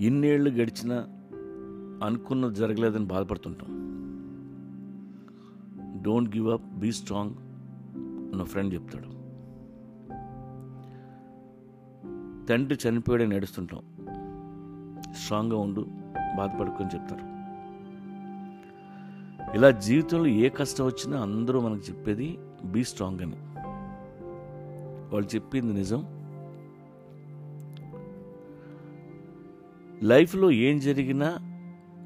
ఇన్నేళ్ళు గడిచినా అనుకున్నది జరగలేదని బాధపడుతుంటాం. Don't give up be strong నా ఫ్రెండ్ చెప్తాడు. తండ్రి చనిపోయాడని నడుస్తుంటాం స్ట్రాంగ్గా ఉండు బాధపడుకొని చెప్తారు. ఇలా జీవితంలో ఏ కష్టం వచ్చినా అందరూ మనకు చెప్పేది బీ స్ట్రాంగ్ అని. వాళ్ళు చెప్పింది నిజం. లైఫ్లో ఏం జరిగినా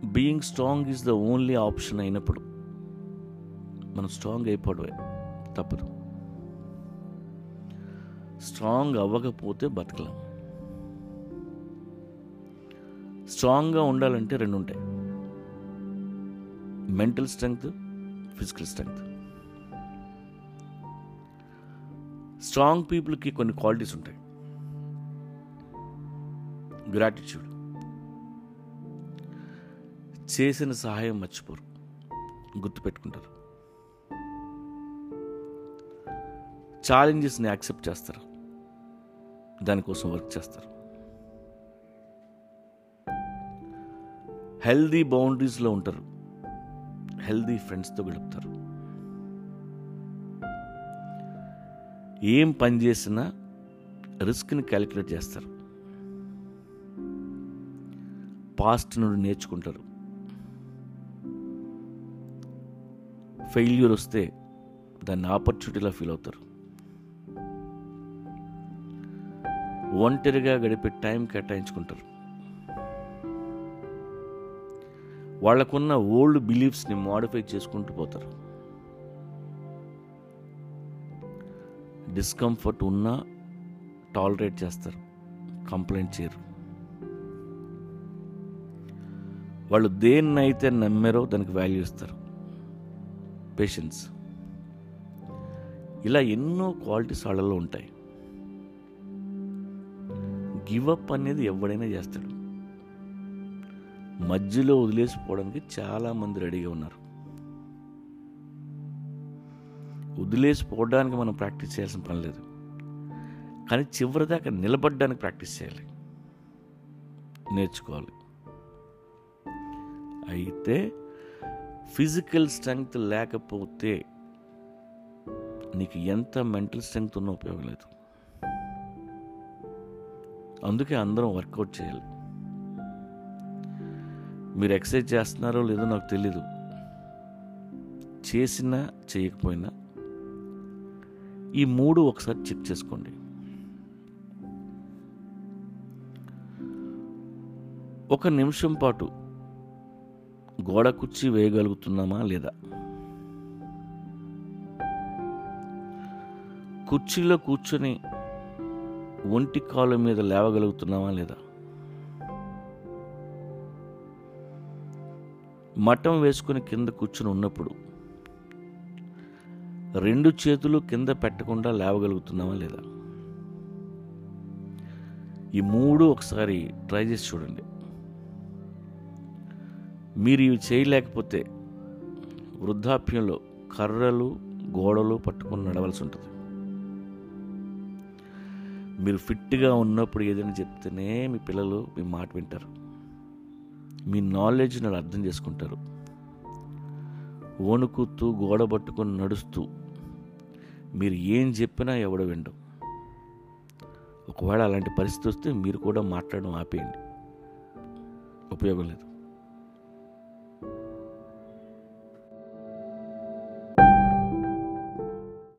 being strong is the only option అయినప్పుడు మనం స్ట్రాంగ్ అయిపోవడమే తప్పదు. స్ట్రాంగ్ అవ్వకపోతే బతకలేం. స్ట్రాంగ్గా ఉండాలంటే రెండు ఉంటాయి. Mental strength physical strength strong పీపుల్కి కొన్ని క్వాలిటీస్ ఉంటాయి. గ్రాటిట్యూడ్ చేసిన సహాయం మర్చిపోరు. గుర్తుపెట్టుకుంటారు. ఛాలెంజెస్ని యాక్సెప్ట్ చేస్తారు. దానికోసం వర్క్ చేస్తారు. హెల్దీ బౌండరీస్లో ఉంటారు. హెల్దీ ఫ్రెండ్స్తో గడుపుతారు. ఏం పని చేసినా రిస్క్ని క్యాలిక్యులేట్ చేస్తారు. పాస్ట్ నుండి నేర్చుకుంటారు. ఫెయిల్యూర్ వస్తే దాన్ని ఆపర్చునిటీలా ఫీల్ అవుతారు. ఒంటరిగా గడిపే టైం కేటాయించుకుంటారు. వాళ్ళకున్న ఓల్డ్ బిలీఫ్స్ని మాడిఫై చేసుకుంటూ పోతారు. డిస్కంఫర్ట్ ఉన్నా టాలరేట్ చేస్తారు. కంప్లైంట్ చేయరు. వాళ్ళు దేన్నైతే నమ్మారో దానికి వాల్యూ ఇస్తారు. పేషెన్స్ ఇలా ఎన్నో క్వాలిటీస్ వాళ్ళలో ఉంటాయి. గివప్ అనేది ఎవడైనా చేస్తాడు. మధ్యలో వదిలేసిపోవడానికి చాలామంది రెడీగా ఉన్నారు. వదిలేసిపోవడానికి మనం ప్రాక్టీస్ చేయాల్సిన పని లేదు. కానీ చివరిదాకా నిలబడడానికి ప్రాక్టీస్ చేయాలి. నేర్చుకోవాలి. అయితే ఫిజికల్ స్ట్రెంగ్త్ లేకపోతే నీకు ఎంత మెంటల్ స్ట్రెంగ్త్ ఉన్నా ఉపయోగం లేదు. అందుకే అందరం వర్కౌట్ చేయాలి. మీరు ఎక్సర్సైజ్ చేస్తున్నారో లేదో నాకు తెలీదు. చేసినా చేయకపోయినా ఈ మూడు ఒకసారి చెక్ చేసుకోండి. ఒక నిమిషం పాటు గోడ కుర్చీ వేయగలుగుతున్నామా లేదా? కుర్చీలో కూర్చొని ఒంటి కాళ్ళ మీద లేవగలుగుతున్నామా లేదా? మఠం వేసుకుని కింద కూర్చుని ఉన్నప్పుడు రెండు చేతులు కింద పెట్టకుండా లేవగలుగుతున్నామా లేదా? ఈ మూడు ఒకసారి ట్రై చేసి చూడండి. మీరు ఇవి చేయలేకపోతే వృద్ధాప్యంలో కర్రలు గోడలు పట్టుకొని నడవలసి ఉంటుంది. మీరు ఫిట్గా ఉన్నప్పుడు ఏదైనా చెప్తేనే మీ పిల్లలు మీ మాట వింటారు. మీ నాలెడ్జ్ని వాళ్ళు అర్థం చేసుకుంటారు. వణుకుతూ గోడ పట్టుకొని నడుస్తూ మీరు ఏం చెప్పినా ఎవడ వినడం ఒకవేళ అలాంటి పరిస్థితి వస్తే మీరు కూడా మాట్లాడడం ఆపేయండి. ఉపయోగం లేదు.